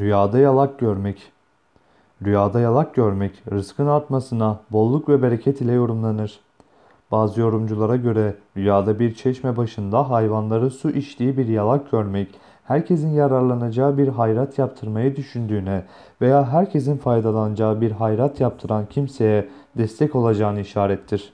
Rüyada yalak görmek. Rüyada yalak görmek rızkın artmasına, bolluk ve bereket ile yorumlanır. Bazı yorumculara göre rüyada bir çeşme başında hayvanları su içtiği bir yalak görmek, herkesin yararlanacağı bir hayrat yaptırmayı düşündüğüne veya herkesin faydalanacağı bir hayrat yaptıran kimseye destek olacağını işarettir.